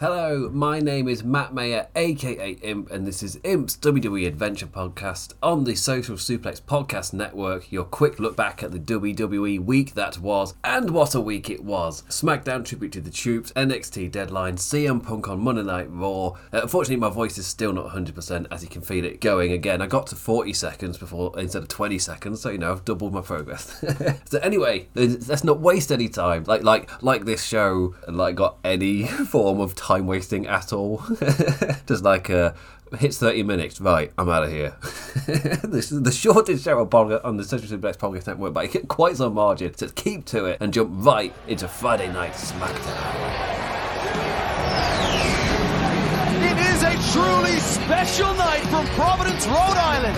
Hello, my name is Matt Maher, aka Imp, and this is Imp's WWE Adventure Podcast on the Social Suplex Podcast Network. Your quick look back at the WWE week that was, and what a week it was. SmackDown tribute to the troops, NXT deadline, CM Punk on Monday Night Raw. Uh, unfortunately, my voice is still not 100%, as you can feel it going again. I got to 40 seconds before instead of 20 seconds, so you know I've doubled my progress. so anyway, let's not waste any time. Like like like this show, and like got any form of time wasting at all. Just like uh, hits 30 minutes, right, I'm out of here. this is the shortest show on the Social Suplex Podcast Network, but I get quite some margin, so keep to it and jump right into Friday Night SmackDown. It is a truly special night from Providence, Rhode Island.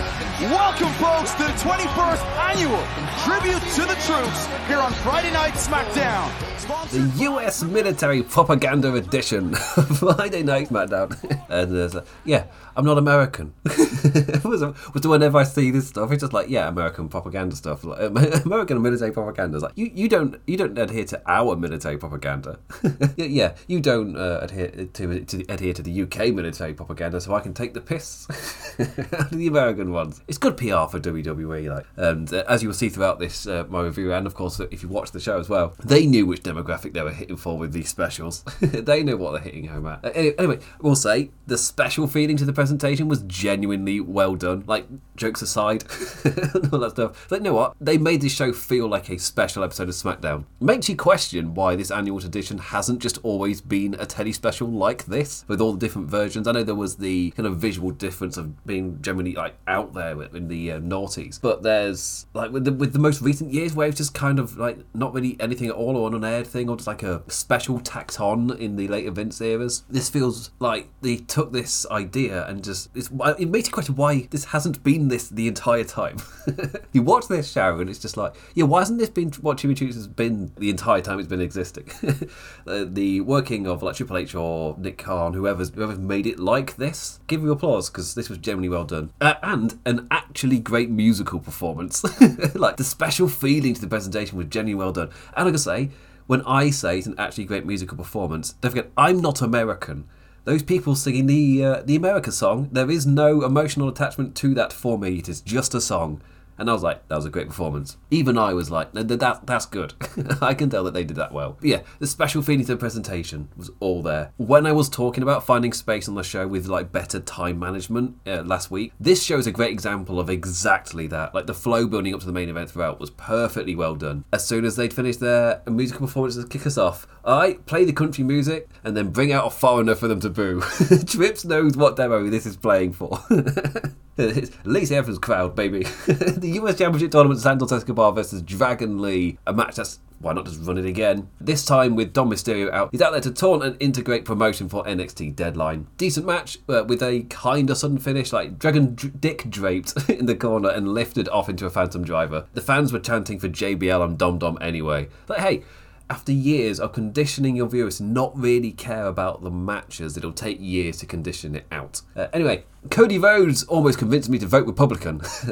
Welcome, folks, to the 21st annual Tribute to the Troops here on Friday Night SmackDown. The US Military Propaganda Edition Friday Night SmackDown. and there's a, yeah, I'm not American. whenever I see this stuff, it's just like, yeah, American propaganda stuff. Like, American military propaganda like, you, you don't you don't adhere to our military propaganda. yeah, you don't uh, adhere to, to adhere to the UK military propaganda, so I can take the piss out of the American ones. It's good PR for WWE, like, and uh, as you will see throughout this uh, my review, and of course if you watch the show as well, they knew which demographic they were hitting for with these specials. they knew what they're hitting home at. Anyway, we'll say the special feeling to the presentation was genuinely well done. Like jokes aside, all that stuff. But you know what? They made this show feel like a special episode of SmackDown. Makes you question why this annual tradition hasn't just always been a telly special like this with all the different versions. I know there was the kind of visual difference of being generally like out there in the uh, noughties. But there's like with the with the most recent years where it's just kind of like not really anything at all or an unaired thing or just like a special tacked on in the later Vince eras. This feels like they took this idea and just it makes you question why this hasn't been this the entire time. you watch this show and it's just like yeah, why hasn't this been what Jimmy Chooks has been the entire time it's been existing? the, the working of like Triple H or Nick Khan, whoever's whoever's made it like this, give you applause because this was genuinely well done uh, and an actually great musical performance. like the special feeling to the presentation was genuinely well done. And like I say, when I say it's an actually great musical performance, don't forget I'm not American. Those people singing the uh, the America song, there is no emotional attachment to that for me. It is just a song. And I was like, that was a great performance. Even I was like, that, that that's good. I can tell that they did that well. But yeah, the special feeling to the presentation was all there. When I was talking about finding space on the show with like better time management uh, last week, this show is a great example of exactly that. Like the flow building up to the main event throughout was perfectly well done. As soon as they'd finished their musical performances kick us off, I play the country music and then bring out a foreigner for them to boo. Trips knows what demo this is playing for. Lacey Evans crowd, baby. the US Championship Tournament, Santos Escobar versus Dragon Lee. A match that's why not just run it again? This time with Dom Mysterio out. He's out there to taunt and integrate promotion for NXT Deadline. Decent match uh, with a kind of sudden finish, like Dragon D- Dick draped in the corner and lifted off into a Phantom Driver. The fans were chanting for JBL and Dom Dom anyway. But hey, after years of conditioning your viewers to not really care about the matches, it'll take years to condition it out. Uh, anyway, Cody Rhodes almost convinced me to vote Republican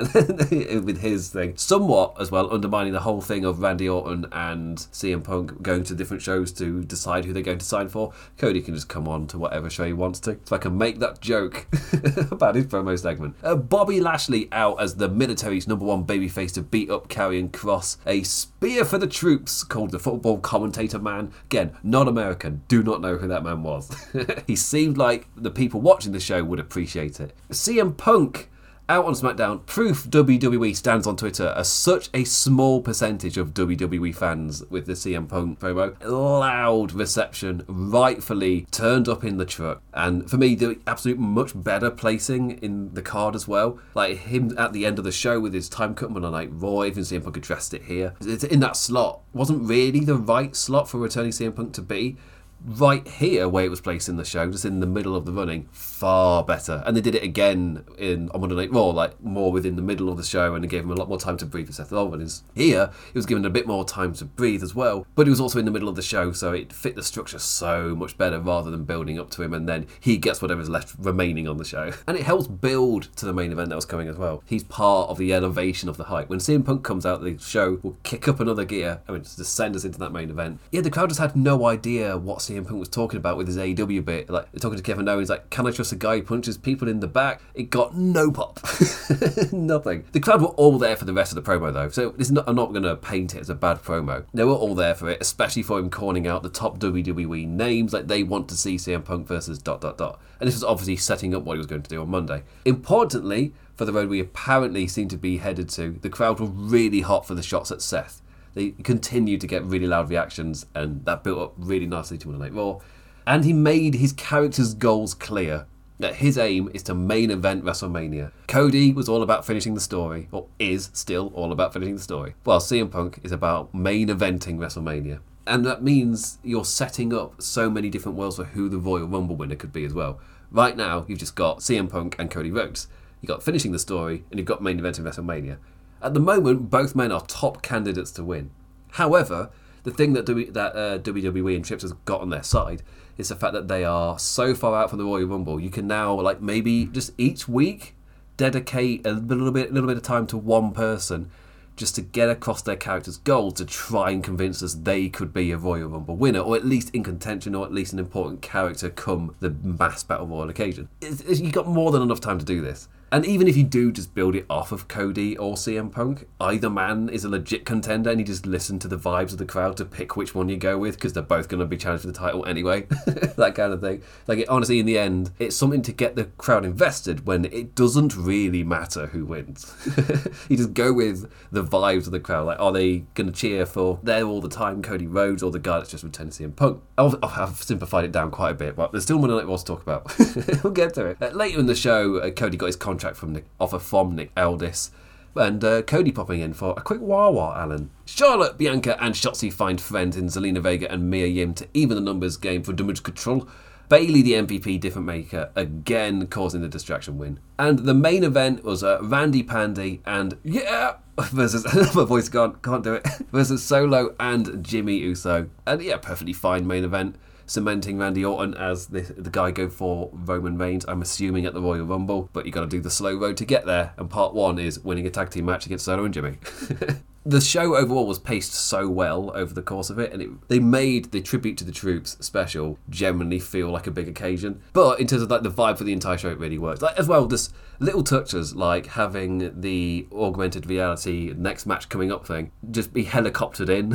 with his thing. Somewhat as well, undermining the whole thing of Randy Orton and CM Punk going to different shows to decide who they're going to sign for. Cody can just come on to whatever show he wants to. So I can make that joke about his promo segment. Uh, Bobby Lashley out as the military's number one babyface to beat up Karrion Kross. A spear for the troops called the football commentator man. Again, not American. Do not know who that man was. he seemed like the people watching the show would appreciate it it. CM Punk out on SmackDown, proof WWE stands on Twitter as such a small percentage of WWE fans with the CM Punk promo. Loud reception, rightfully turned up in the truck. And for me, the absolute much better placing in the card as well. Like him at the end of the show with his time cut on like Raw, even CM Punk addressed it here. It's in that slot. Wasn't really the right slot for returning CM Punk to be right here where it was placed in the show, just in the middle of the running, far better. And they did it again in on Monday Night Raw, like more within the middle of the show, and it gave him a lot more time to breathe Seth Rollins. Here, he was given a bit more time to breathe as well, but he was also in the middle of the show, so it fit the structure so much better rather than building up to him, and then he gets whatever's left remaining on the show. And it helps build to the main event that was coming as well. He's part of the elevation of the hype. When CM Punk comes out, the show will kick up another gear and just send us into that main event. Yeah, the crowd just had no idea what CM Punk was talking about with his AEW bit, like talking to Kevin Owens, like, "Can I trust a guy who punches people in the back?" It got no pop, nothing. The crowd were all there for the rest of the promo though, so not, I'm not going to paint it as a bad promo. They were all there for it, especially for him calling out the top WWE names, like they want to see CM Punk versus dot dot dot, and this was obviously setting up what he was going to do on Monday. Importantly, for the road we apparently seem to be headed to, the crowd were really hot for the shots at Seth. They continued to get really loud reactions, and that built up really nicely to Monday Night Raw. And he made his character's goals clear. That his aim is to main event WrestleMania. Cody was all about finishing the story, or is still all about finishing the story, while CM Punk is about main eventing WrestleMania. And that means you're setting up so many different worlds for who the Royal Rumble winner could be as well. Right now, you've just got CM Punk and Cody Rhodes. You've got finishing the story, and you've got main eventing WrestleMania. At the moment, both men are top candidates to win. However, the thing that, w- that uh, WWE and Trips has got on their side is the fact that they are so far out from the Royal Rumble. You can now, like, maybe just each week dedicate a little bit, a little bit of time to one person just to get across their character's goal to try and convince us they could be a Royal Rumble winner, or at least in contention, or at least an important character come the mass battle royal occasion. It's, it's, you got more than enough time to do this. And even if you do just build it off of Cody or CM Punk, either man is a legit contender and you just listen to the vibes of the crowd to pick which one you go with because they're both going to be challenged for the title anyway. that kind of thing. Like, it, honestly, in the end, it's something to get the crowd invested when it doesn't really matter who wins. you just go with the vibes of the crowd. Like, are they going to cheer for there all the time, Cody Rhodes, or the guy that's just returned CM Punk? I've, I've simplified it down quite a bit, but there's still more than it was to talk about. we'll get to it. Uh, later in the show, uh, Cody got his contract from Nick, offer from Nick Aldis. And uh, Cody popping in for a quick wah wah, Alan. Charlotte, Bianca, and Shotzi find friends in Zelina Vega and Mia Yim to even the numbers game for damage control. Bayley, the MVP different maker, again causing the distraction win. And the main event was uh, Randy Pandy and yeah versus my voice gone, can't do it versus Solo and Jimmy Uso. And yeah, perfectly fine main event cementing Randy Orton as the, the guy go for Roman Reigns, I'm assuming at the Royal Rumble, but you got to do the slow road to get there, and part one is winning a tag team match against Solo and Jimmy. the show overall was paced so well over the course of it, and it, they made the tribute to the troops special genuinely feel like a big occasion. But in terms of like the vibe for the entire show, it really worked. Like as well, just little touches like having the augmented reality next match coming up thing just be helicoptered in.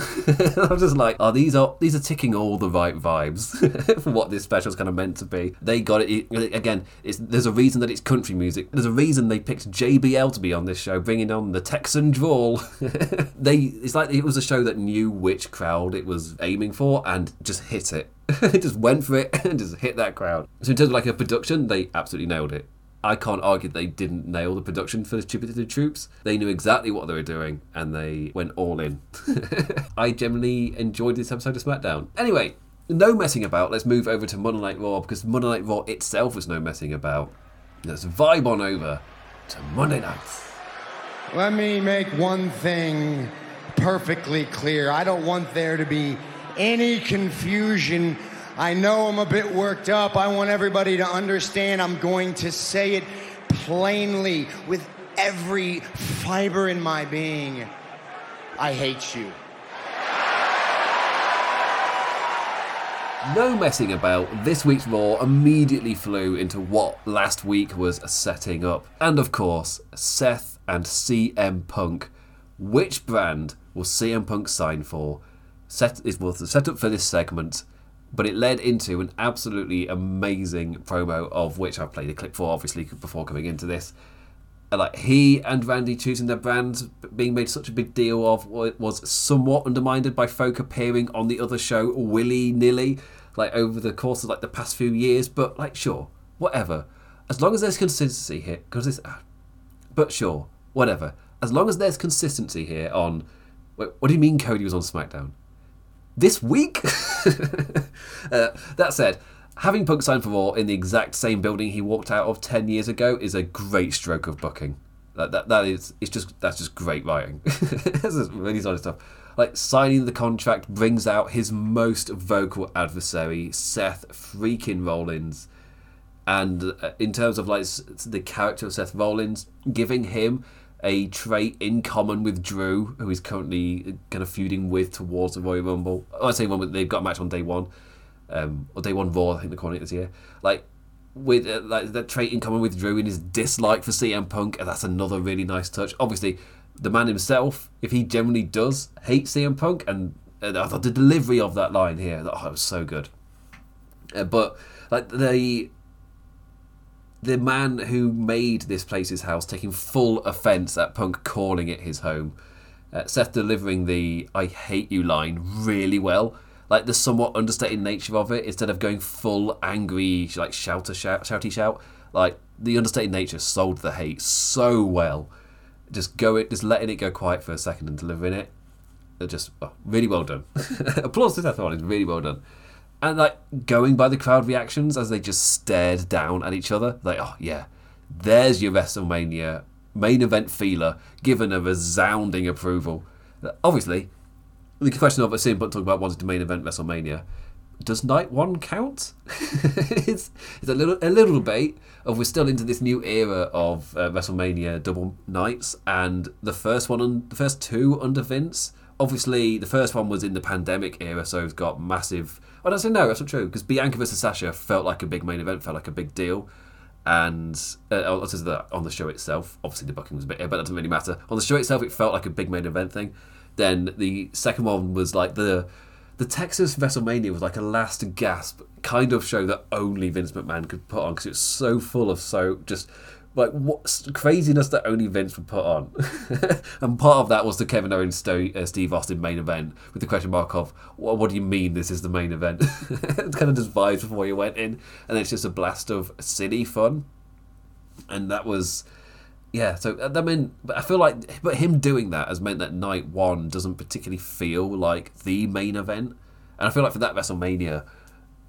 I'm just like, oh, these are these are ticking all the right vibes for what this special is kind of meant to be. They got it again. there's a reason that it's country music. There's a reason they picked JBL to be on this show, bringing on the Texan drawl. they it's like it was a show that knew which crowd it was aiming for and just hit it. it just went for it and just hit that crowd. So in terms of like a production, they absolutely nailed it. I can't argue they didn't nail the production for the Stupidity Troops. They knew exactly what they were doing and they went all in. I generally enjoyed this episode of SmackDown. Anyway, no messing about. Let's move over to Monday Night Raw because Monday Night Raw itself was no messing about. Let's vibe on over to Monday nights. Let me make one thing perfectly clear. I don't want there to be any confusion. I know I'm a bit worked up. I want everybody to understand I'm going to say it plainly with every fiber in my being. I hate you. No messing about, this week's Raw immediately flew into what last week was setting up. And of course, Seth and CM Punk. Which brand will CM Punk sign for? Set, it was the setup for this segment, but it led into an absolutely amazing promo of which I played a clip for, obviously, before coming into this. Like he and Randy choosing their brands being made such a big deal of was somewhat undermined by folk appearing on the other show willy nilly like over the course of like the past few years. But like, sure, whatever. As long as there's consistency here, because it's. Uh, but sure, whatever. As long as there's consistency here on. What do you mean Cody was on SmackDown? This week? uh, that said, having Punk sign for Raw in the exact same building he walked out of 10 years ago is a great stroke of booking. That, that, that is, it's just, that's just great writing. this is really solid stuff like signing the contract brings out his most vocal adversary, Seth freaking Rollins. And uh, in terms of like the character of Seth Rollins, giving him a trait in common with Drew, who is currently kind of feuding with towards the Royal Rumble. I say one, they've got a match on day one. um, or Day One Raw, I think they're calling it this year. Like with uh, like that trait in common with Drew in his dislike for CM Punk, and that's another really nice touch. Obviously, the man himself, if he generally does hate CM Punk, and uh, I thought the delivery of that line here, oh, it was so good. Uh, but like the the man who made this place his house taking full offence at Punk calling it his home. Uh, Seth delivering the "I hate you" line really well. Like the somewhat understated nature of it, instead of going full angry, like shout shout, shouty shout. Like the understated nature sold the hate so well. Just go it, just letting it go quiet for a second and delivering it. Just oh, really well done. Applause to Seth Rollins, really well done and like going by the crowd reactions as they just stared down at each other, like, oh yeah, there's your WrestleMania main event feeler given a resounding approval. Obviously, the question of CM Punk talking about wanting to main event WrestleMania. Does night one count? it's, it's a little a little debate of we're still into this new era of uh, WrestleMania double nights, and the first one, on, the first two under Vince. Obviously, the first one was in the pandemic era, so it's got massive I say no, that's not true because Bianca versus Sasha felt like a big main event, felt like a big deal. And uh, on the show itself, obviously the booking was a bit, but that doesn't really matter. On the show itself, it felt like a big main event thing. Then the second one was like the the Texas WrestleMania was like a last gasp kind of show that only Vince McMahon could put on because it was so full of so just like what craziness that only Vince would put on. and part of that was the Kevin Owens uh, Steve Austin main event with the question mark of what, what do you mean this is the main event? it kind of just vibes before you went in, and it's just a blast of silly fun. And that was. Yeah, so uh, that meant, but I feel like, but him doing that has meant that night one doesn't particularly feel like the main event, and I feel like for that WrestleMania,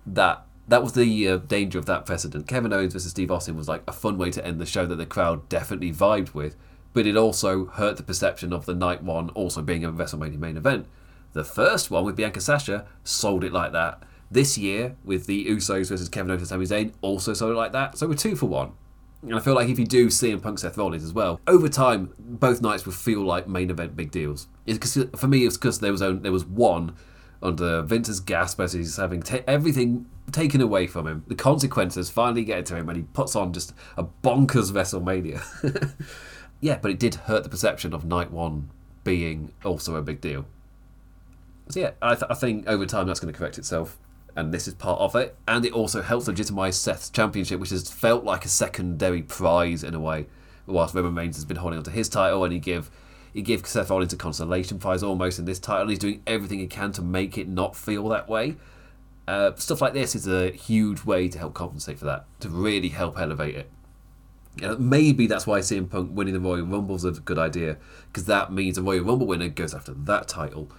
that that was the uh, danger of that precedent. Kevin Owens versus Steve Austin was like a fun way to end the show that the crowd definitely vibed with, but it also hurt the perception of the night one also being a WrestleMania main event. The first one with Bianca Sasha sold it like that. This year with the Usos versus Kevin Owens and Sami Zayn also sold it like that. So we're two for one. And I feel like if you do CM Punk Seth Rollins as well, over time both nights will feel like main event big deals. It's for me, it's because there was only, there was one under Vince's gasp as he's having ta- everything taken away from him. The consequences finally get to him, and he puts on just a bonkers WrestleMania. yeah, but it did hurt the perception of Night One being also a big deal. So yeah, I, th- I think over time that's going to correct itself, and this is part of it. And it also helps legitimize Seth's championship, which has felt like a secondary prize in a way, whilst Roman Reigns has been holding onto his title, and he give he gave Seth Rollins a consolation prize almost in this title. He's doing everything he can to make it not feel that way. Uh, stuff like this is a huge way to help compensate for that, to really help elevate it. Maybe that's why CM Punk winning the Royal Rumble is a good idea, because that means a Royal Rumble winner goes after that title.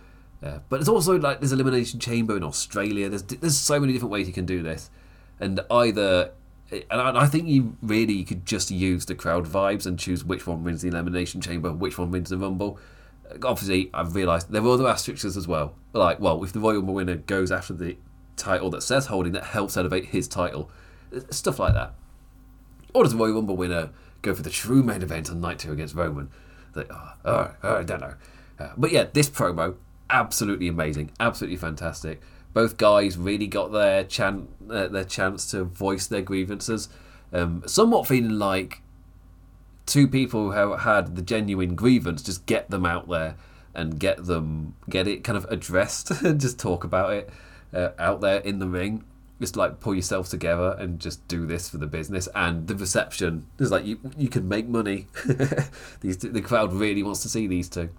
Uh, but it's also like there's Elimination Chamber in Australia. There's there's so many different ways you can do this, and either and I, think you really could just use the crowd vibes and choose which one wins the elimination chamber, which one wins the rumble. Uh, obviously, I've realised there are other asterisks as well. Like, well, if the Royal Rumble winner goes after the title that Seth's holding, that helps elevate his title, uh, stuff like that. Or does the Royal Rumble winner go for the true main event on night two against Roman? Like, oh, oh, oh I don't know. Uh, but yeah, this promo absolutely amazing, absolutely fantastic both guys really got their chan- uh, their chance to voice their grievances. Um, somewhat feeling like two people who had the genuine grievance just get them out there and get them get it kind of addressed and just talk about it uh, out there in the ring. Just like pull yourself together and just do this for the business and the reception. Is like you you can make money. These the crowd really wants to see these two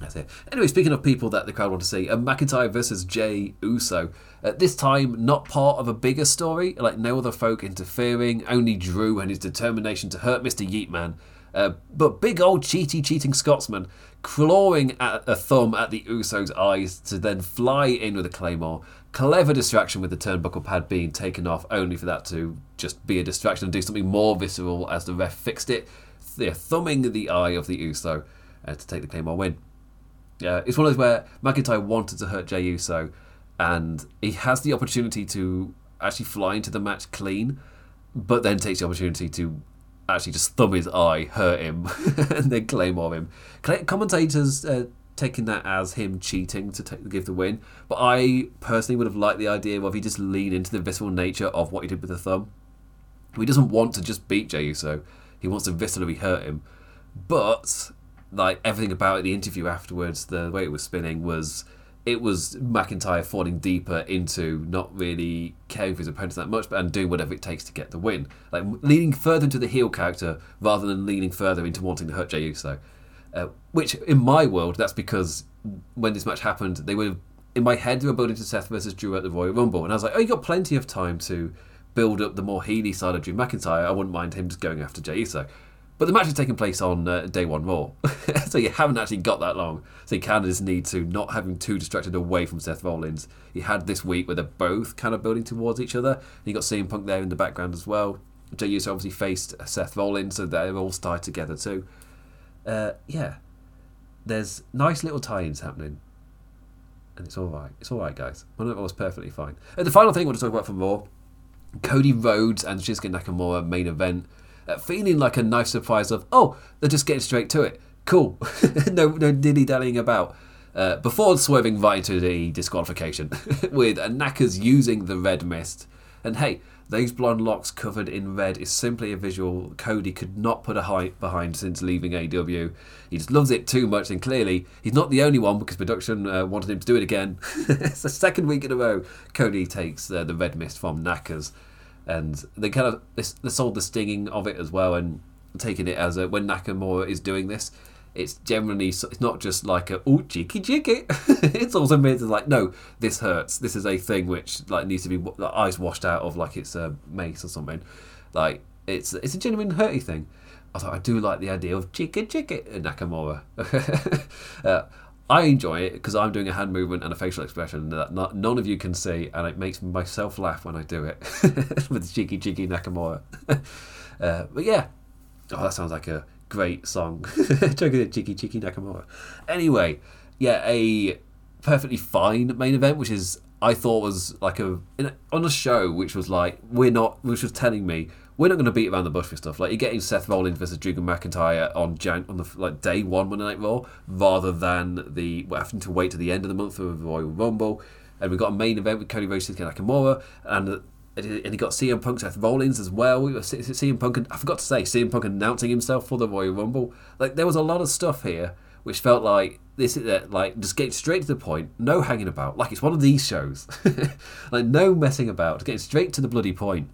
that's it. Anyway, speaking of people that the crowd want to see, uh, McIntyre versus Jey Uso. At this time, not part of a bigger story, like no other folk interfering, only Drew and his determination to hurt Mr. Yeetman. Uh, but big old cheaty cheating Scotsman clawing at a thumb at the Usos' eyes to then fly in with a claymore. Clever distraction with the turnbuckle pad being taken off, only for that to just be a distraction and do something more visceral as the ref fixed it. They're thumbing the eye of the Uso uh, to take the claymore win. Yeah, it's one of those where McIntyre wanted to hurt Jey Uso, and he has the opportunity to actually fly into the match clean, but then takes the opportunity to actually just thumb his eye, hurt him, and then claymore him. Commentators uh, taking that as him cheating to take, give the win. But I personally would have liked the idea of he just lean into the visceral nature of what he did with the thumb. He doesn't want to just beat Jey Uso. He wants to viscerally hurt him. But like everything about it, the interview afterwards, the way it was spinning was it was McIntyre falling deeper into not really caring for his opponents that much, but and doing whatever it takes to get the win. Like leaning further into the heel character rather than leaning further into wanting to hurt Jey Uso. Uh, which in my world, that's because when this match happened, they were in my head they were building to Seth versus Drew at the Royal Rumble, and I was like, oh, you got plenty of time to build up the more heely side of Drew McIntyre. I wouldn't mind him just going after Jey Uso. But the match is taking place on uh, day one Raw, so you haven't actually got that long. So you kind of just need to not having too distracted away from Seth Rollins. You had this week where they're both kind of building towards each other. You got CM Punk there in the background as well. Jey Uso obviously faced Seth Rollins, so they're all tied together too. Uh, yeah, there's nice little tie-ins happening, and it's all right. It's all right, guys. One of it was perfectly fine. And the final thing I want to talk about from Raw: Cody Rhodes and Shinsuke Nakamura main event uh, feeling like a nice surprise of, oh, they're just getting straight to it. Cool. no, no dilly dallying about. Uh, before swerving right into the disqualification, with Knackers using the red mist. And hey, those blonde locks covered in red is simply a visual Cody could not put a hype behind since leaving AW. He just loves it too much, and clearly he's not the only one because production uh, wanted him to do it again. it's the second week in a row Cody takes uh, the red mist from Knackers and they kind of they, sold the stinging of it as well and taking it as a when Nakamura is doing this it's generally it's not just like a oh cheeky cheeky. It's also made to like no this hurts. This is a thing which like needs to be like, ice washed out of like it's a mace or something. Like it's it's a genuine hurty thing. I thought I do like the idea of cheeky cheeky Nakamura. Uh, I enjoy it because I'm doing a hand movement and a facial expression that not, none of you can see, and it makes myself laugh when I do it with cheeky cheeky Nakamura. uh, but yeah, oh, that sounds like a great song. cheeky cheeky Nakamura. Anyway, yeah, a perfectly fine main event, which is I thought was like a, a on a show which was like we're not, which was telling me we're not going to beat around the bush with stuff. Like you're getting Seth Rollins versus Drew McIntyre on Jan- on the like day one Monday Night Raw, rather than the having to wait to the end of the month for the Royal Rumble. And we've got a main event with Cody Rhodes and Nakamura, and and he got CM Punk, Seth Rollins as well. We were CM Punk, and, I forgot to say, CM Punk announcing himself for the Royal Rumble. Like there was a lot of stuff here which felt like this is like just get straight to the point, no hanging about. Like it's one of these shows, like no messing about, getting straight to the bloody point.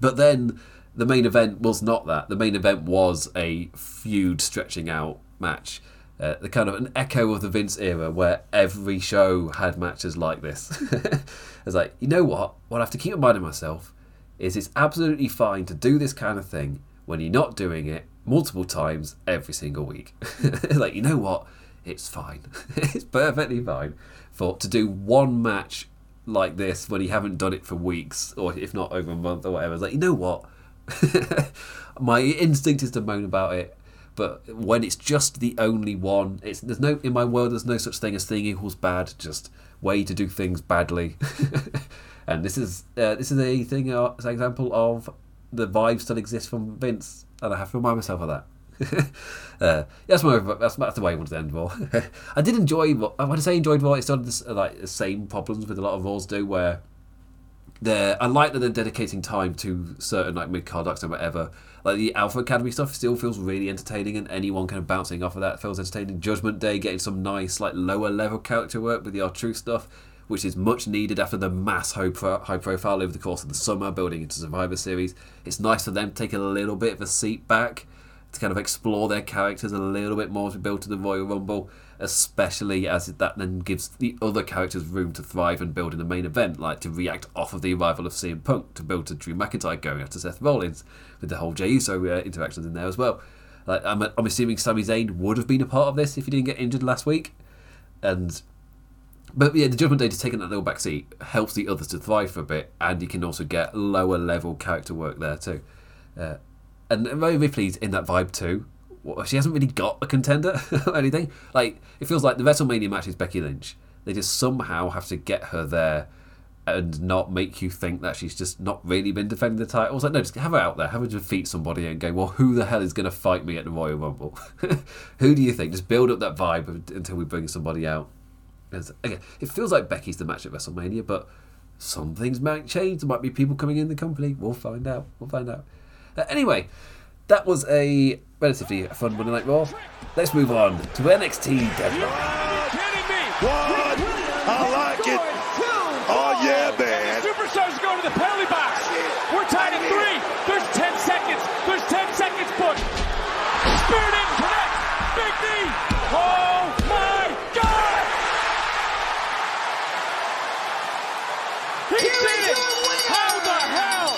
But then the main event was not that. The main event was a feud stretching out match. Uh, the kind of an echo of the Vince era where every show had matches like this. it's like, you know what? What I have to keep in reminding myself is it's absolutely fine to do this kind of thing when you're not doing it multiple times every single week. like, you know what? It's fine. it's perfectly fine for to do one match like this when you haven't done it for weeks or if not over a month or whatever. It's like, you know what? my instinct is to moan about it, but when it's just the only one, it's there's no in my world there's no such thing as thing equals bad. Just way to do things badly. and this is uh, this is a thing, uh, an example of the vibe still exists from Vince, and I have to remind myself of that. uh, that's my that's, that's the way I wanted to end Raw. I did enjoy. When I say enjoyed Raw, it started this, like the same problems with a lot of Raws do, where they're I like that they're dedicating time to certain like mid card acts and whatever. Like the Alpha Academy stuff still feels really entertaining, and anyone kind of bouncing off of that feels entertaining. Judgment Day getting some nice like lower level character work with the R-Truth stuff, which is much needed after the mass high, pro- high profile over the course of the summer building into Survivor Series. It's nice for them to take a little bit of a seat back to kind of explore their characters a little bit more to build to the Royal Rumble, especially as that then gives the other characters room to thrive and build in the main event, like to react off of the arrival of CM Punk, to build to Drew McIntyre going after Seth Rollins, with the whole Jey Uso uh, interactions in there as well. Like I'm, I'm assuming Sami Zayn would have been a part of this if he didn't get injured last week, and but yeah, the Judgment Day just taking that little back seat helps the others to thrive for a bit, and you can also get lower level character work there too. Uh, and Rhea Ripley's in that vibe too. She hasn't really got a contender or anything. Like it feels like the WrestleMania match is Becky Lynch. They just somehow have to get her there, and not make you think that she's just not really been defending the title. It's like, no, just have her out there, have her defeat somebody and go, well, who the hell is going to fight me at the Royal Rumble? who do you think? Just build up that vibe until we bring somebody out. Again, it feels like Becky's the match at WrestleMania, but some things might change. There might be people coming in the company. We'll find out. We'll find out. Uh, anyway, that was a relatively fun Monday Night Raw. Let's move on to NXT Deadline. One, I like it. Oh yeah, man. Superstars go to the penalty box. We're tied at three. There's 10 seconds. There's 10 seconds put. Spear didn't connect. Big knee. Oh my God. He did it. How the hell?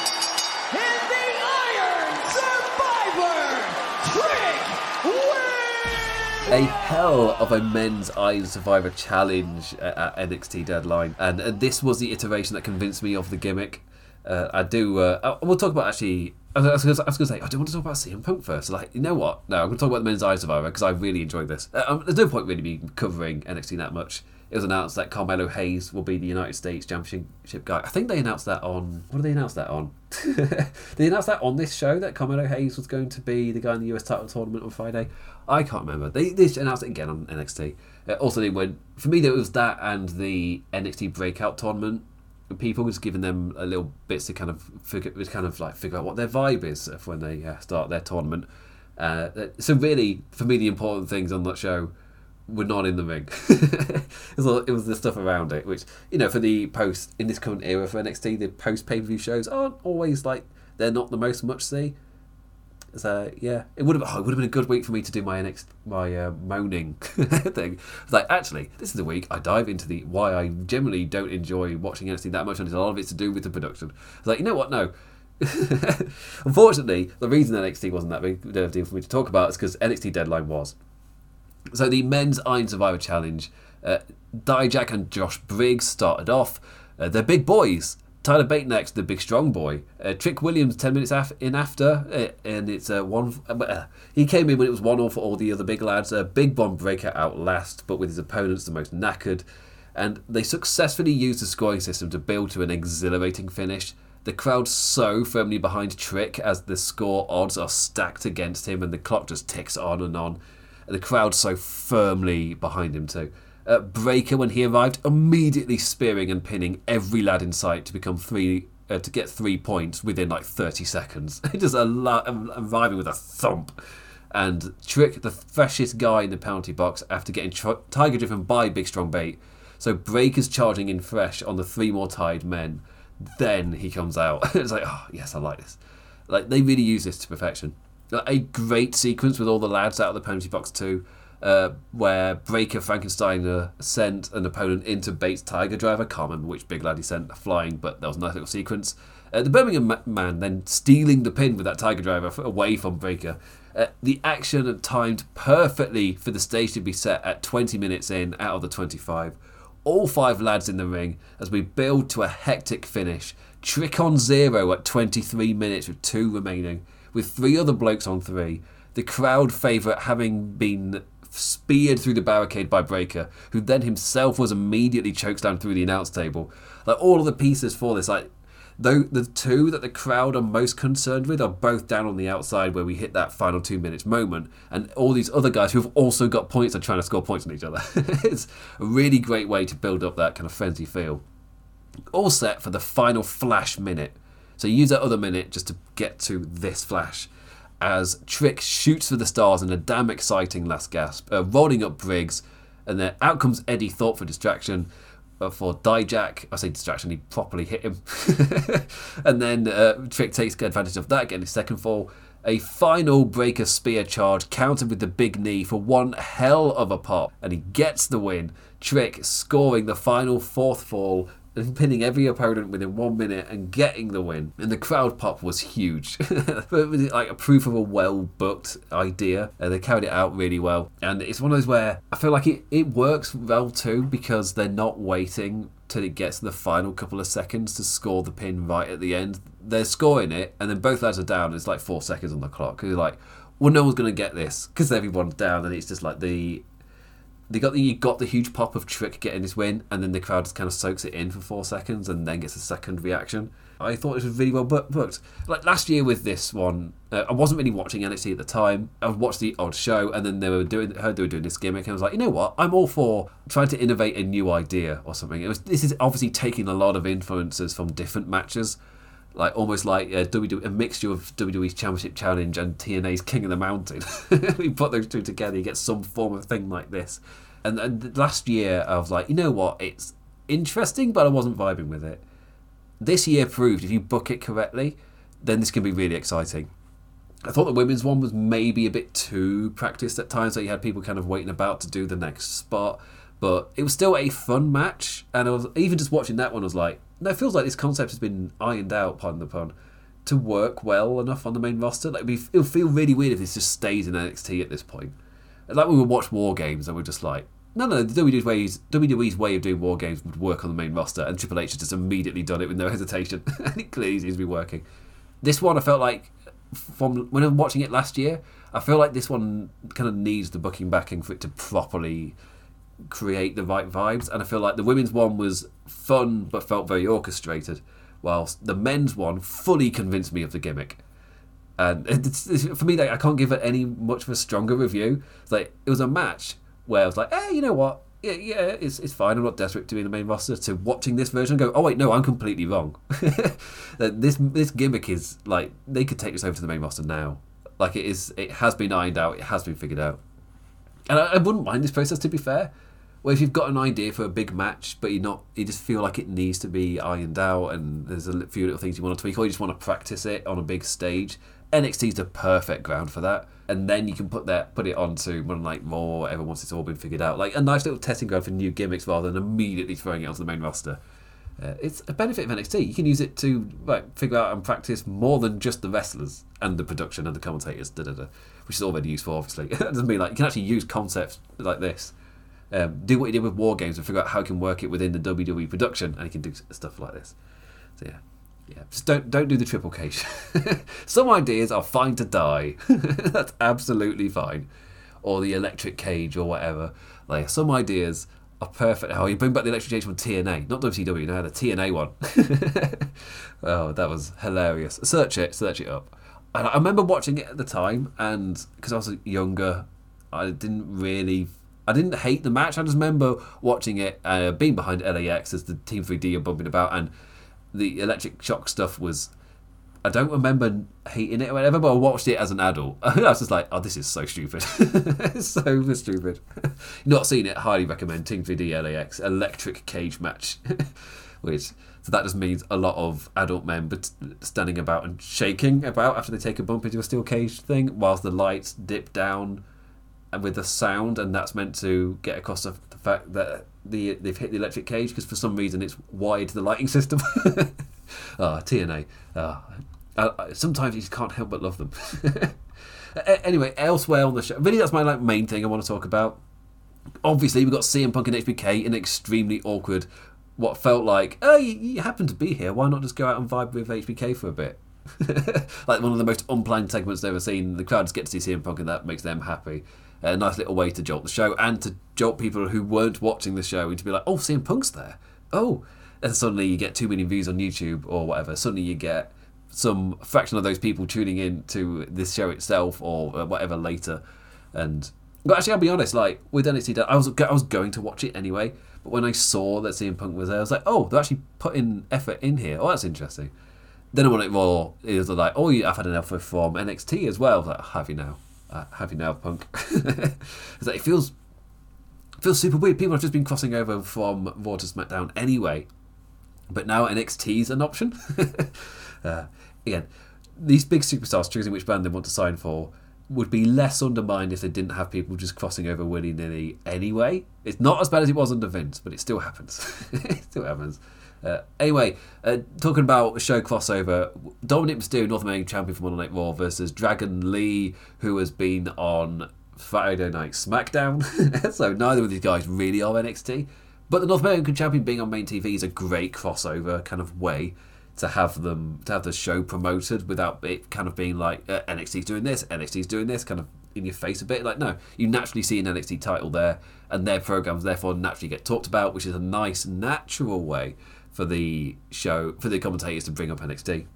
And the Iron Survivor, Trick Williams. A hell of a men's Iron Survivor challenge at, NXT Deadline, and, this was the iteration that convinced me of the gimmick. Uh, I do. Uh, I, we'll talk about actually. I was, I was going to say I do want to talk about CM Punk first. Like, you know what? No, I'm going to talk about the men's Iron Survivor because I really enjoyed this. Uh, um, there's no point really me covering NXT that much. It was announced that Carmelo Hayes will be the United States Championship guy. I think they announced that on. What did they announce that on? they announced that on this show that Carmelo Hayes was going to be the guy in the US title tournament on Friday. I can't remember. They, they announced it again on NXT. Uh, also, they went for me. There was that and the NXT Breakout tournament. People was giving them a little bits to kind of figure, kind of like figure out what their vibe is when they uh, start their tournament. Uh, so really, for me, the important things on that show were not in the ring. it, was the stuff around it, which you know, for the post in this current era for NXT, the post pay per view shows aren't always like they're not the most much see. So yeah, it would have oh, it would have been a good week for me to do my next my uh, moaning thing. It's like actually, this is the week I dive into the why I generally don't enjoy watching NXT that much, and a lot of it's to do with the production. It's like you know what, no. Unfortunately, the reason NXT wasn't that big a deal for me to talk about is because NXT Deadline was. So the men's Iron Survivor Challenge, uh, Dijak and Josh Briggs started off. Uh, they're big boys. Tyler Bate next, the big strong boy. Uh, Trick Williams ten minutes af- in after, uh, and it's uh, one. Uh, he came in when it was one all for all the other big lads. Uh, big Bron Breakker out last, but with his opponents the most knackered. And they successfully used the scoring system to build to an exhilarating finish. The crowd so firmly behind Trick as the score odds are stacked against him, and the clock just ticks on and on. The crowd so firmly behind him too. Uh, Breakker, when he arrived, immediately spearing and pinning every lad in sight to become three uh, to get three points within like thirty seconds. just a lot, arriving with a thump. And Trick, the freshest guy in the penalty box, after getting tr- tiger driven by Big Strong Bate. So Breakker's charging in fresh on the three more tied men. Then he comes out. it's like, oh yes, I like this. Like they really use this to perfection. A great sequence with all the lads out of the penalty box too uh, where Breakker Frankensteiner sent an opponent into Bates Tiger Driver. Can't remember which big lad he sent flying, but there was a nice little sequence. Uh, the Birmingham man then stealing the pin with that Tiger Driver away from Breakker. Uh, the action timed perfectly for the stage to be set at 20 minutes in out of the 25. All five lads in the ring as we build to a hectic finish. Trick on zero at 23 minutes with two remaining, with three other blokes on three. The crowd favourite having been speared through the barricade by Breakker, who then himself was immediately choked down through the announce table. Like all of the pieces for this, like though the two that the crowd are most concerned with are both down on the outside where we hit that final two minutes moment, and all these other guys who've also got points are trying to score points on each other. it's a really great way to build up that kind of frenzy feel. All set for the final flash minute. So use that other minute just to get to this flash as Trick shoots for the stars in a damn exciting last gasp, uh, rolling up Briggs, and then out comes Eddy Thorpe for distraction. Uh, for Dijak, I say distraction, he properly hit him. and then uh, Trick takes advantage of that, getting his second fall. A final Breakker spear charge countered with the big knee for one hell of a pop, and he gets the win. Trick scoring the final fourth fall and pinning every opponent within one minute and getting the win. And the crowd pop was huge. but it was like a proof of a well booked idea. Uh, they carried it out really well. And it's one of those where I feel like it, it works well too because they're not waiting till it gets the final couple of seconds to score the pin right at the end. They're scoring it, and then both lads are down. It's like four seconds on the clock. You're like, well, no one's going to get this because everyone's down, and it's just like the they got the you got the huge pop of Trick getting his win, and then the crowd just kind of soaks it in for four seconds, and then gets a second reaction. I thought it was really well booked. Like last year with this one, uh, I wasn't really watching NXT at the time. I watched the odd show, and then they were doing heard they were doing this gimmick, and I was like, you know what? I'm all for trying to innovate a new idea or something. It was this is obviously taking a lot of influences from different matches like almost like uh, a, WWE, a mixture of WWE's Championship Challenge and TNA's King of the Mountain. we put those two together, you get some form of thing like this. And, and last year, I was like, you know what? It's interesting, but I wasn't vibing with it. This year proved if you book it correctly, then this can be really exciting. I thought the women's one was maybe a bit too practiced at times, so you had people kind of waiting about to do the next spot. But it was still a fun match, and I was even just watching that one. I was like, it feels like this concept has been ironed out, pardon the pun, to work well enough on the main roster. Like, it would feel really weird if this just stays in NXT at this point. Like we would watch War Games and we're just like, no, no, the WWE's WWE's way of doing War Games would work on the main roster, and Triple H has just immediately done it with no hesitation, and it clearly seems to be working. This one, I felt like from when I was watching it last year, I feel like this one kind of needs the booking backing for it to properly create the right vibes. And I feel like the women's one was fun but felt very orchestrated, whilst the men's one fully convinced me of the gimmick. And it's, it's, for me, like, I can't give it any much of a stronger review. Like it was a match where I was like, hey, you know what? Yeah, yeah, it's, it's fine. I'm not desperate to be in the main roster. To watching this version go, oh wait, no, I'm completely wrong. this this gimmick is like they could take this over to the main roster now. Like it is, it has been ironed out. It has been figured out. And I, I wouldn't mind this process to be fair. Well, if you've got an idea for a big match, but you're not, you just feel like it needs to be ironed out, and there's a few little things you want to tweak, or you just want to practice it on a big stage. NXT is the perfect ground for that, and then you can put that, put it onto like Raw, or whatever, once it's all been figured out. Like a nice little testing ground for new gimmicks, rather than immediately throwing it onto the main roster. Uh, it's a benefit of NXT. You can use it to like figure out and practice more than just the wrestlers and the production and the commentators, da da da, which is already useful. Obviously, it doesn't mean like you can actually use concepts like this um, do what he did with War Games and figure out how he can work it within the WWE production, and he can do stuff like this. So yeah, yeah. Just don't don't do the triple cage. Some ideas are fine to die. That's absolutely fine. Or the electric cage or whatever. Like some ideas are perfect. Oh, you bring back the electric cage from TNA, not WCW. No, the TNA one. oh, that was hilarious. Search it, search it up. And I remember watching it at the time, and because I was younger, I didn't really I didn't hate the match. I just remember watching it, uh, being behind LAX as the Team 3D are bumping about, and the electric shock stuff was. I don't remember hating it or whatever, but I watched it as an adult. I was just like, oh, this is so stupid. so stupid. Not seen it, highly recommend Team 3D LAX electric cage match. Which, so that just means a lot of adult men but standing about and shaking about after they take a bump into a steel cage thing, whilst the lights dip down with the sound, and that's meant to get across the, the fact that the they've hit the electric cage because for some reason it's wired to the lighting system. Ah, oh, TNA. Oh, uh, sometimes you can't help but love them. anyway, elsewhere on the show, really, that's my like main thing I want to talk about. Obviously, we've got CM Punk and HBK in extremely awkward. What felt like, oh, you, you happen to be here. Why not just go out and vibe with HBK for a bit? like one of the most unplanned segments they've ever seen. The crowd get to see CM Punk, and that makes them happy a nice little way to jolt the show and to jolt people who weren't watching the show into be like, oh, CM Punk's there. Oh, and suddenly you get two million views on YouTube or whatever. Suddenly you get some fraction of those people tuning in to this show itself or uh, whatever later. And but actually, I'll be honest. Like with NXT, I was I was going to watch it anyway. But when I saw that CM Punk was there, I was like, oh, they're actually putting effort in here. Oh, that's interesting. Then I want it more. It was like, oh, I've had offer from NXT as well. I was like, have you now? Uh, Happy Now Punk. it's like it feels feels super weird. People have just been crossing over from Raw to SmackDown anyway, but now NXT is an option. uh, again, these big superstars choosing which band they want to sign for would be less undermined if they didn't have people just crossing over willy nilly anyway. It's not as bad as it was under Vince, but it still happens. it still happens. Uh, anyway, uh, talking about show crossover, Dominic Mysterio, North American champion for Monday Night Raw, versus Dragon Lee, who has been on Friday Night SmackDown. so neither of these guys really are NXT. But the North American champion being on main TV is a great crossover kind of way to have them to have the show promoted without it kind of being like uh, NXT's doing this, NXT's doing this, kind of in your face a bit. Like, no, you naturally see an NXT title there, and their programs therefore naturally get talked about, which is a nice, natural way for the show, for the commentators to bring up NXT.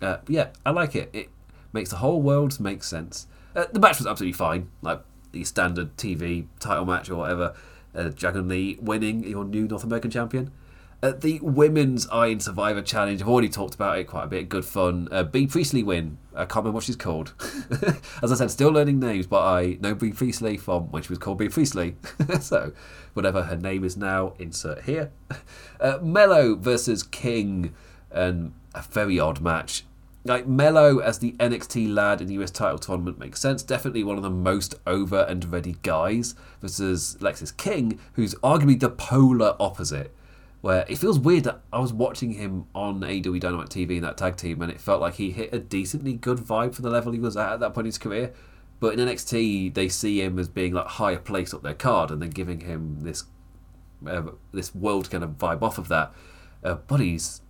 Uh, yeah, I like it. It makes the whole world make sense. Uh, the match was absolutely fine, like the standard TV title match or whatever. Uh, Dragon Lee winning your new North American champion. Uh, the women's Iron Survivor Challenge, I've already talked about it quite a bit. Good fun. Uh, Bea Priestley win. I can't remember what she's called. As I said, still learning names, but I know Bea Priestley from when she was called Bea Priestley. so, whatever her name is now, insert here. Uh, Mello versus King, and a very odd match. Like Mello as the NXT lad in the US title tournament makes sense. Definitely one of the most over and ready guys versus Lexis King, who's arguably the polar opposite where it feels weird that I was watching him on AEW Dynamite TV in that tag team, and it felt like he hit a decently good vibe for the level he was at at that point in his career. But in NXT, they see him as being like higher place up their card, and then giving him this uh, this world kind of vibe off of that. Uh, but he's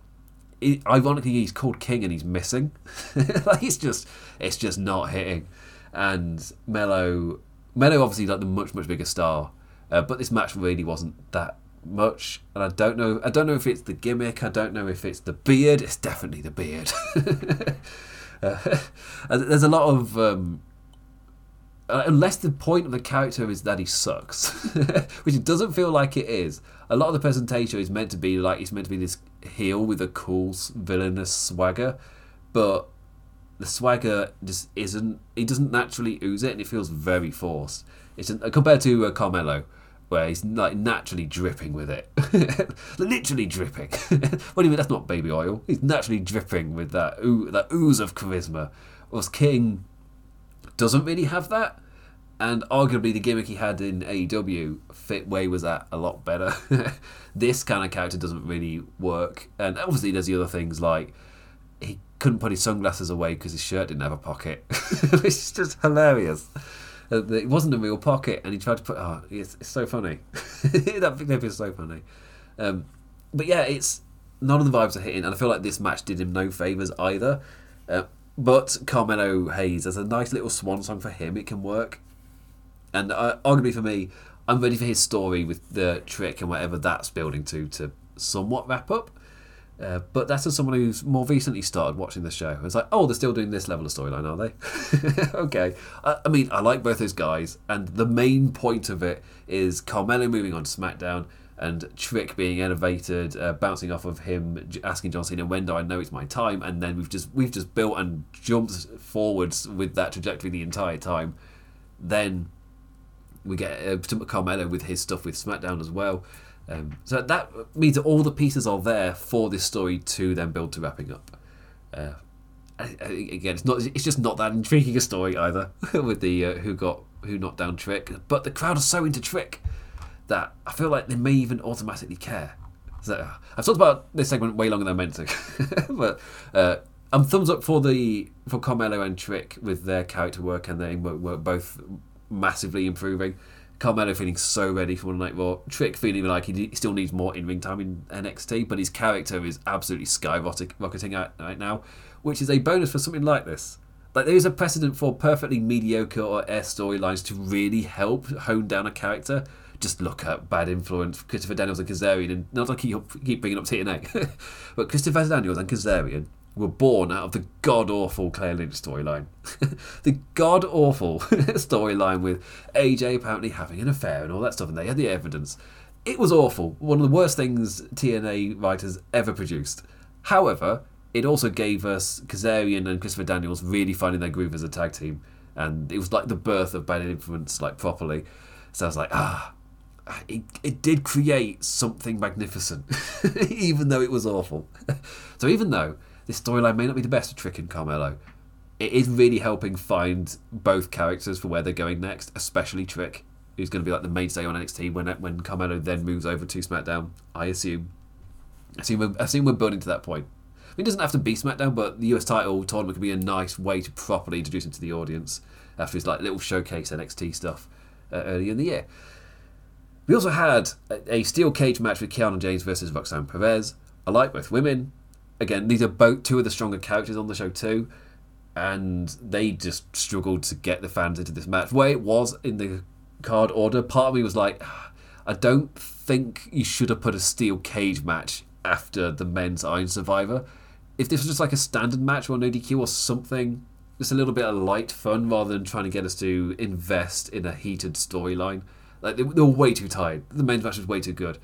he, ironically he's called King and he's missing. like it's just it's just not hitting. And Melo Melo obviously like the much much bigger star, uh, but this match really wasn't that much, and I don't know. I don't know if it's the gimmick. I don't know if it's the beard. It's definitely the beard. uh, there's a lot of. Um, uh, unless the point of the character is that he sucks, which it doesn't feel like it is. A lot of the presentation is meant to be like he's meant to be this heel with a cool villainous swagger, but the swagger just isn't. He doesn't naturally ooze it, and it feels very forced. It's compared to uh, Carmelo, where he's like naturally dripping with it, literally dripping. what do you mean? That's not baby oil. He's naturally dripping with that oo- that ooze of charisma. Whereas King doesn't really have that, and arguably the gimmick he had in AEW fit way was that a lot better. this kind of character doesn't really work, and obviously there's the other things like he couldn't put his sunglasses away because his shirt didn't have a pocket. it's just hilarious. Uh, it wasn't a real pocket, and he tried to put. Oh, it's, it's so funny. that clip is so funny. Um, but yeah, it's none of the vibes are hitting, and I feel like this match did him no favors either. Uh, but Carmelo Hayes, as a nice little swan song for him, it can work. And uh, arguably for me, I'm ready for his story with the trick and whatever that's building to to somewhat wrap up. Uh, but that's as someone who's more recently started watching the show. It's like, oh, they're still doing this level of storyline, are they? okay. I, mean, I like both those guys, and the main point of it is Carmelo moving on to SmackDown and Trick being elevated, uh, bouncing off of him, asking John Cena, "When do I know it's my time?" And then we've just we've just built and jumped forwards with that trajectory the entire time. Then we get uh, Carmelo with his stuff with SmackDown as well. Um, so that means that all the pieces are there for this story to then build to wrapping up. Uh, again, it's not. It's just not that intriguing a story either with the uh, who got who knocked down Trick. But the crowd are so into Trick that I feel like they may even automatically care. So I've talked about this segment way longer than I meant to, but uh, I'm thumbs up for the for Carmelo and Trick with their character work and they were both massively improving. Carmelo feeling so ready for one night raw. Trick feeling like he still needs more in ring time in NXT, but his character is absolutely skyrocketing right now, which is a bonus for something like this. Like there is a precedent for perfectly mediocre or air storylines to really help hone down a character. Just look at Bad Influence, Christopher Daniels and Kazarian, and not like keep, keep bringing up TNA, but Christopher Daniels and Kazarian were born out of the god awful Claire Lynch storyline. the god awful storyline with AJ apparently having an affair and all that stuff, and they had the evidence. It was awful. One of the worst things TNA writers ever produced. However, it also gave us Kazarian and Christopher Daniels really finding their groove as a tag team, and it was like the birth of Bad Influence, like properly. So I was like, ah, it, it did create something magnificent, even though it was awful. so even though this storyline may not be the best for Trick and Carmelo. It is really helping find both characters for where they're going next, especially Trick, who's going to be like the mainstay on NXT when when Carmelo then moves over to SmackDown. I assume. I assume we're, I assume we're building to that point. I mean, it doesn't have to be SmackDown, but the US title tournament could be a nice way to properly introduce him to the audience after his like little showcase NXT stuff uh, in the year. We also had a, a steel cage match with Kiana James versus Roxanne Perez. I like both women again, these are both two of the stronger characters on the show too. and they just struggled to get the fans into this match. Where it was in the card order, part of me was like, I don't think you should have put a steel cage match after the men's Iron Survivor. If this was just like a standard match or no DQ or something, just a little bit of light fun rather than trying to get us to invest in a heated storyline. Like they, they were way too tired. The men's match was way too good.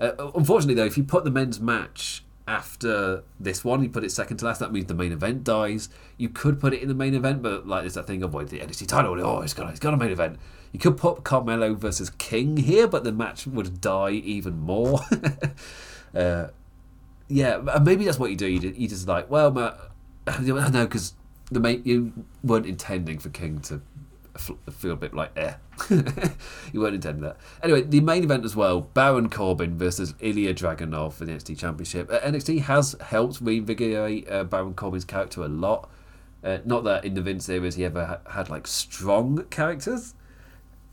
Uh, unfortunately, though, if you put the men's match after this one, you put it second to last. That means the main event dies. You could put it in the main event, but like there's that thing of the NXT title. Oh, it's got, it's got a main event. You could put Carmelo versus King here, but the match would die even more. uh, yeah, maybe that's what you do. You, you just like, well, Matt, no, because the main, you weren't intending for King to feel a bit like eh. you weren't intending that. Anyway, the main event as well: Baron Corbin versus Ilya Dragunov for the NXT Championship. Uh, NXT has helped reinvigorate uh, Baron Corbin's character a lot. Uh, not that in the Vince series he ever ha- had like strong characters,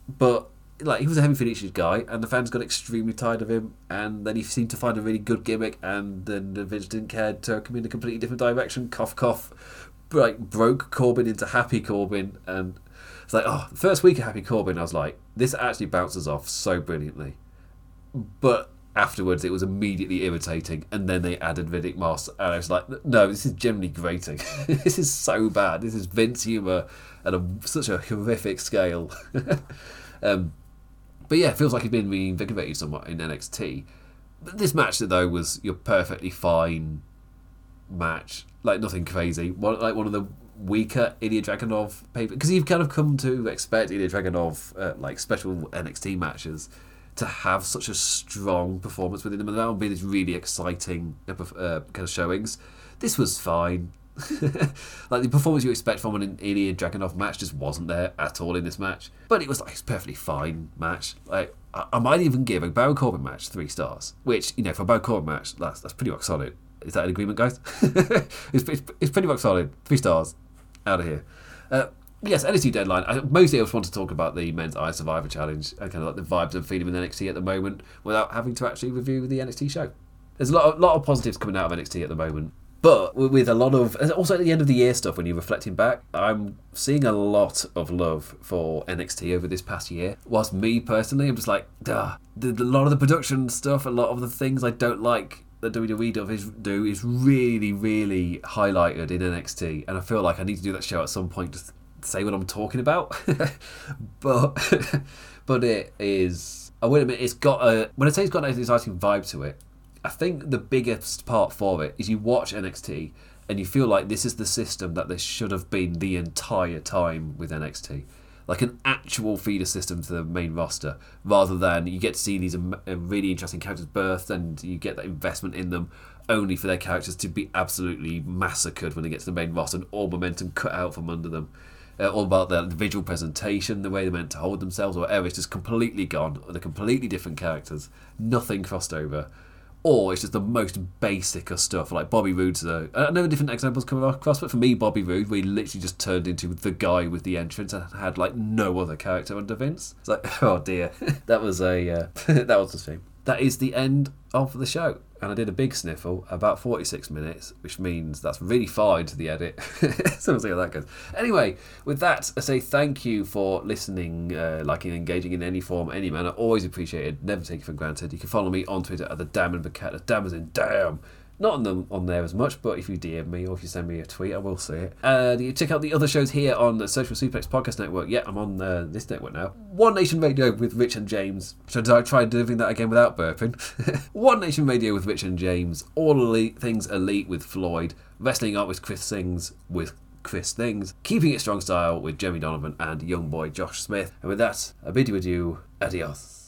but like he was a heavy finishes guy, and the fans got extremely tired of him. And then he seemed to find a really good gimmick, and then the Vince didn't care, took him in a completely different direction. Cough, cough. Like broke Corbin into Happy Corbin, and it's like, oh, the first week of Happy Corbin, I was like, this actually bounces off so brilliantly. But afterwards, it was immediately irritating, and then they added Riddick Moss, and I was like, no, this is generally grating. this is so bad. This is Vince humor at a, such a horrific scale. um, but yeah, it feels like he's been reinvigorated somewhat in NXT. But this match, though, was your perfectly fine match. Like nothing crazy. One, like one of the weaker Ilya Dragunov paper because you've kind of come to expect Ilya Dragunov uh, like special NXT matches to have such a strong performance within them and that would be these really exciting uh, uh kind of showings. This was fine. like the performance you expect from an Ilya Dragunov match just wasn't there at all in this match. But it was like a perfectly fine match. Like I, I might even give a Baron Corbin match three stars, which you know for a Baron Corbin match that's that's pretty rock solid. Is that an agreement, guys? it's, it's, it's pretty rock solid. Three stars out of here. Uh, yes, NXT deadline. I, mostly I just want to talk about the men's Iron Survivor Challenge and kind of like the vibes I'm feeling with NXT at the moment without having to actually review the NXT show. There's a lot, of, lot of positives coming out of NXT at the moment. But with a lot of, also at the end of the year stuff, when you're reflecting back, I'm seeing a lot of love for NXT over this past year. Whilst me personally, I'm just like, duh. A lot of the production stuff, a lot of the things I don't like that WWE do is, really, really highlighted in NXT, and I feel like I need to do that show at some point to say what I'm talking about. but but it is. I will admit, it's got a. When I say it's got an exciting vibe to it, I think the biggest part for it is you watch NXT and you feel like this is the system that this should have been the entire time with NXT like an actual feeder system to the main roster, rather than you get to see these really interesting characters birthed and you get that investment in them only for their characters to be absolutely massacred when they get to the main roster and all momentum cut out from under them. Uh, all about their visual presentation, the way they're meant to hold themselves, or whatever. It's just completely gone. They're completely different characters. Nothing crossed over or it's just the most basic of stuff. Like Bobby Roode's. Uh, I know different examples come across, but for me, Bobby Roode, we literally just turned into the guy with the entrance and had like no other character under Vince. It's like, oh dear, that was a uh, that was a shame. That is the end of the show and I did a big sniffle, about 46 minutes, which means that's really far into the edit. so we'll see how that goes. Anyway, with that, I say thank you for listening, uh, liking, engaging in any form, any manner. Always appreciated, never take it for granted. You can follow me on Twitter at the Damn and Cat. Damn as in damn not on them on there as much, but if you DM me or if you send me a tweet, I will see it. Uh, you check out the other shows here on the Social Suplex Podcast Network. Yeah, I'm on uh, this network now. One Nation Radio with Rich and James. Should I try delivering that again without burping? One Nation Radio with Rich and James. All elite things elite with Floyd. Wrestling Art with Chris Sings with Chris Things. Keeping It Strong Style with Jeremy Donovan and young boy Josh Smith. And with that, I bid you adieu. Adios.